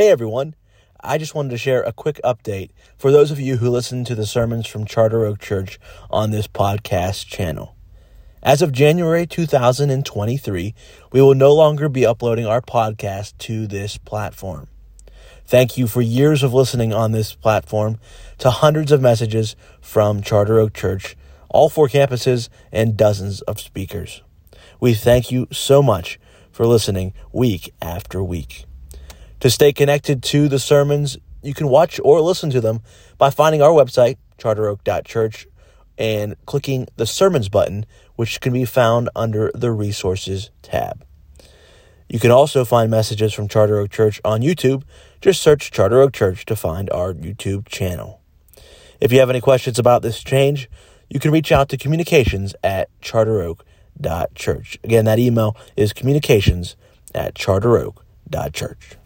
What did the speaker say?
Hey everyone, I just wanted to share a quick update for those of you who listen to the sermons from Charter Oak Church on this podcast channel. As of January 2023, we will no longer be uploading our podcast to this platform. Thank you for years of listening on this platform to hundreds of messages from Charter Oak Church, all four campuses, and dozens of speakers. We thank you so much for listening week after week. To stay connected to the sermons, you can watch or listen to them by finding our website, charteroak.church, and clicking the sermons button, which can be found under the resources tab. You can also find messages from Charter Oak Church on YouTube. Just search Charter Oak Church to find our YouTube channel. If you have any questions about this change, you can reach out to communications at charteroak.church. Again, that email is communications at charteroak.church.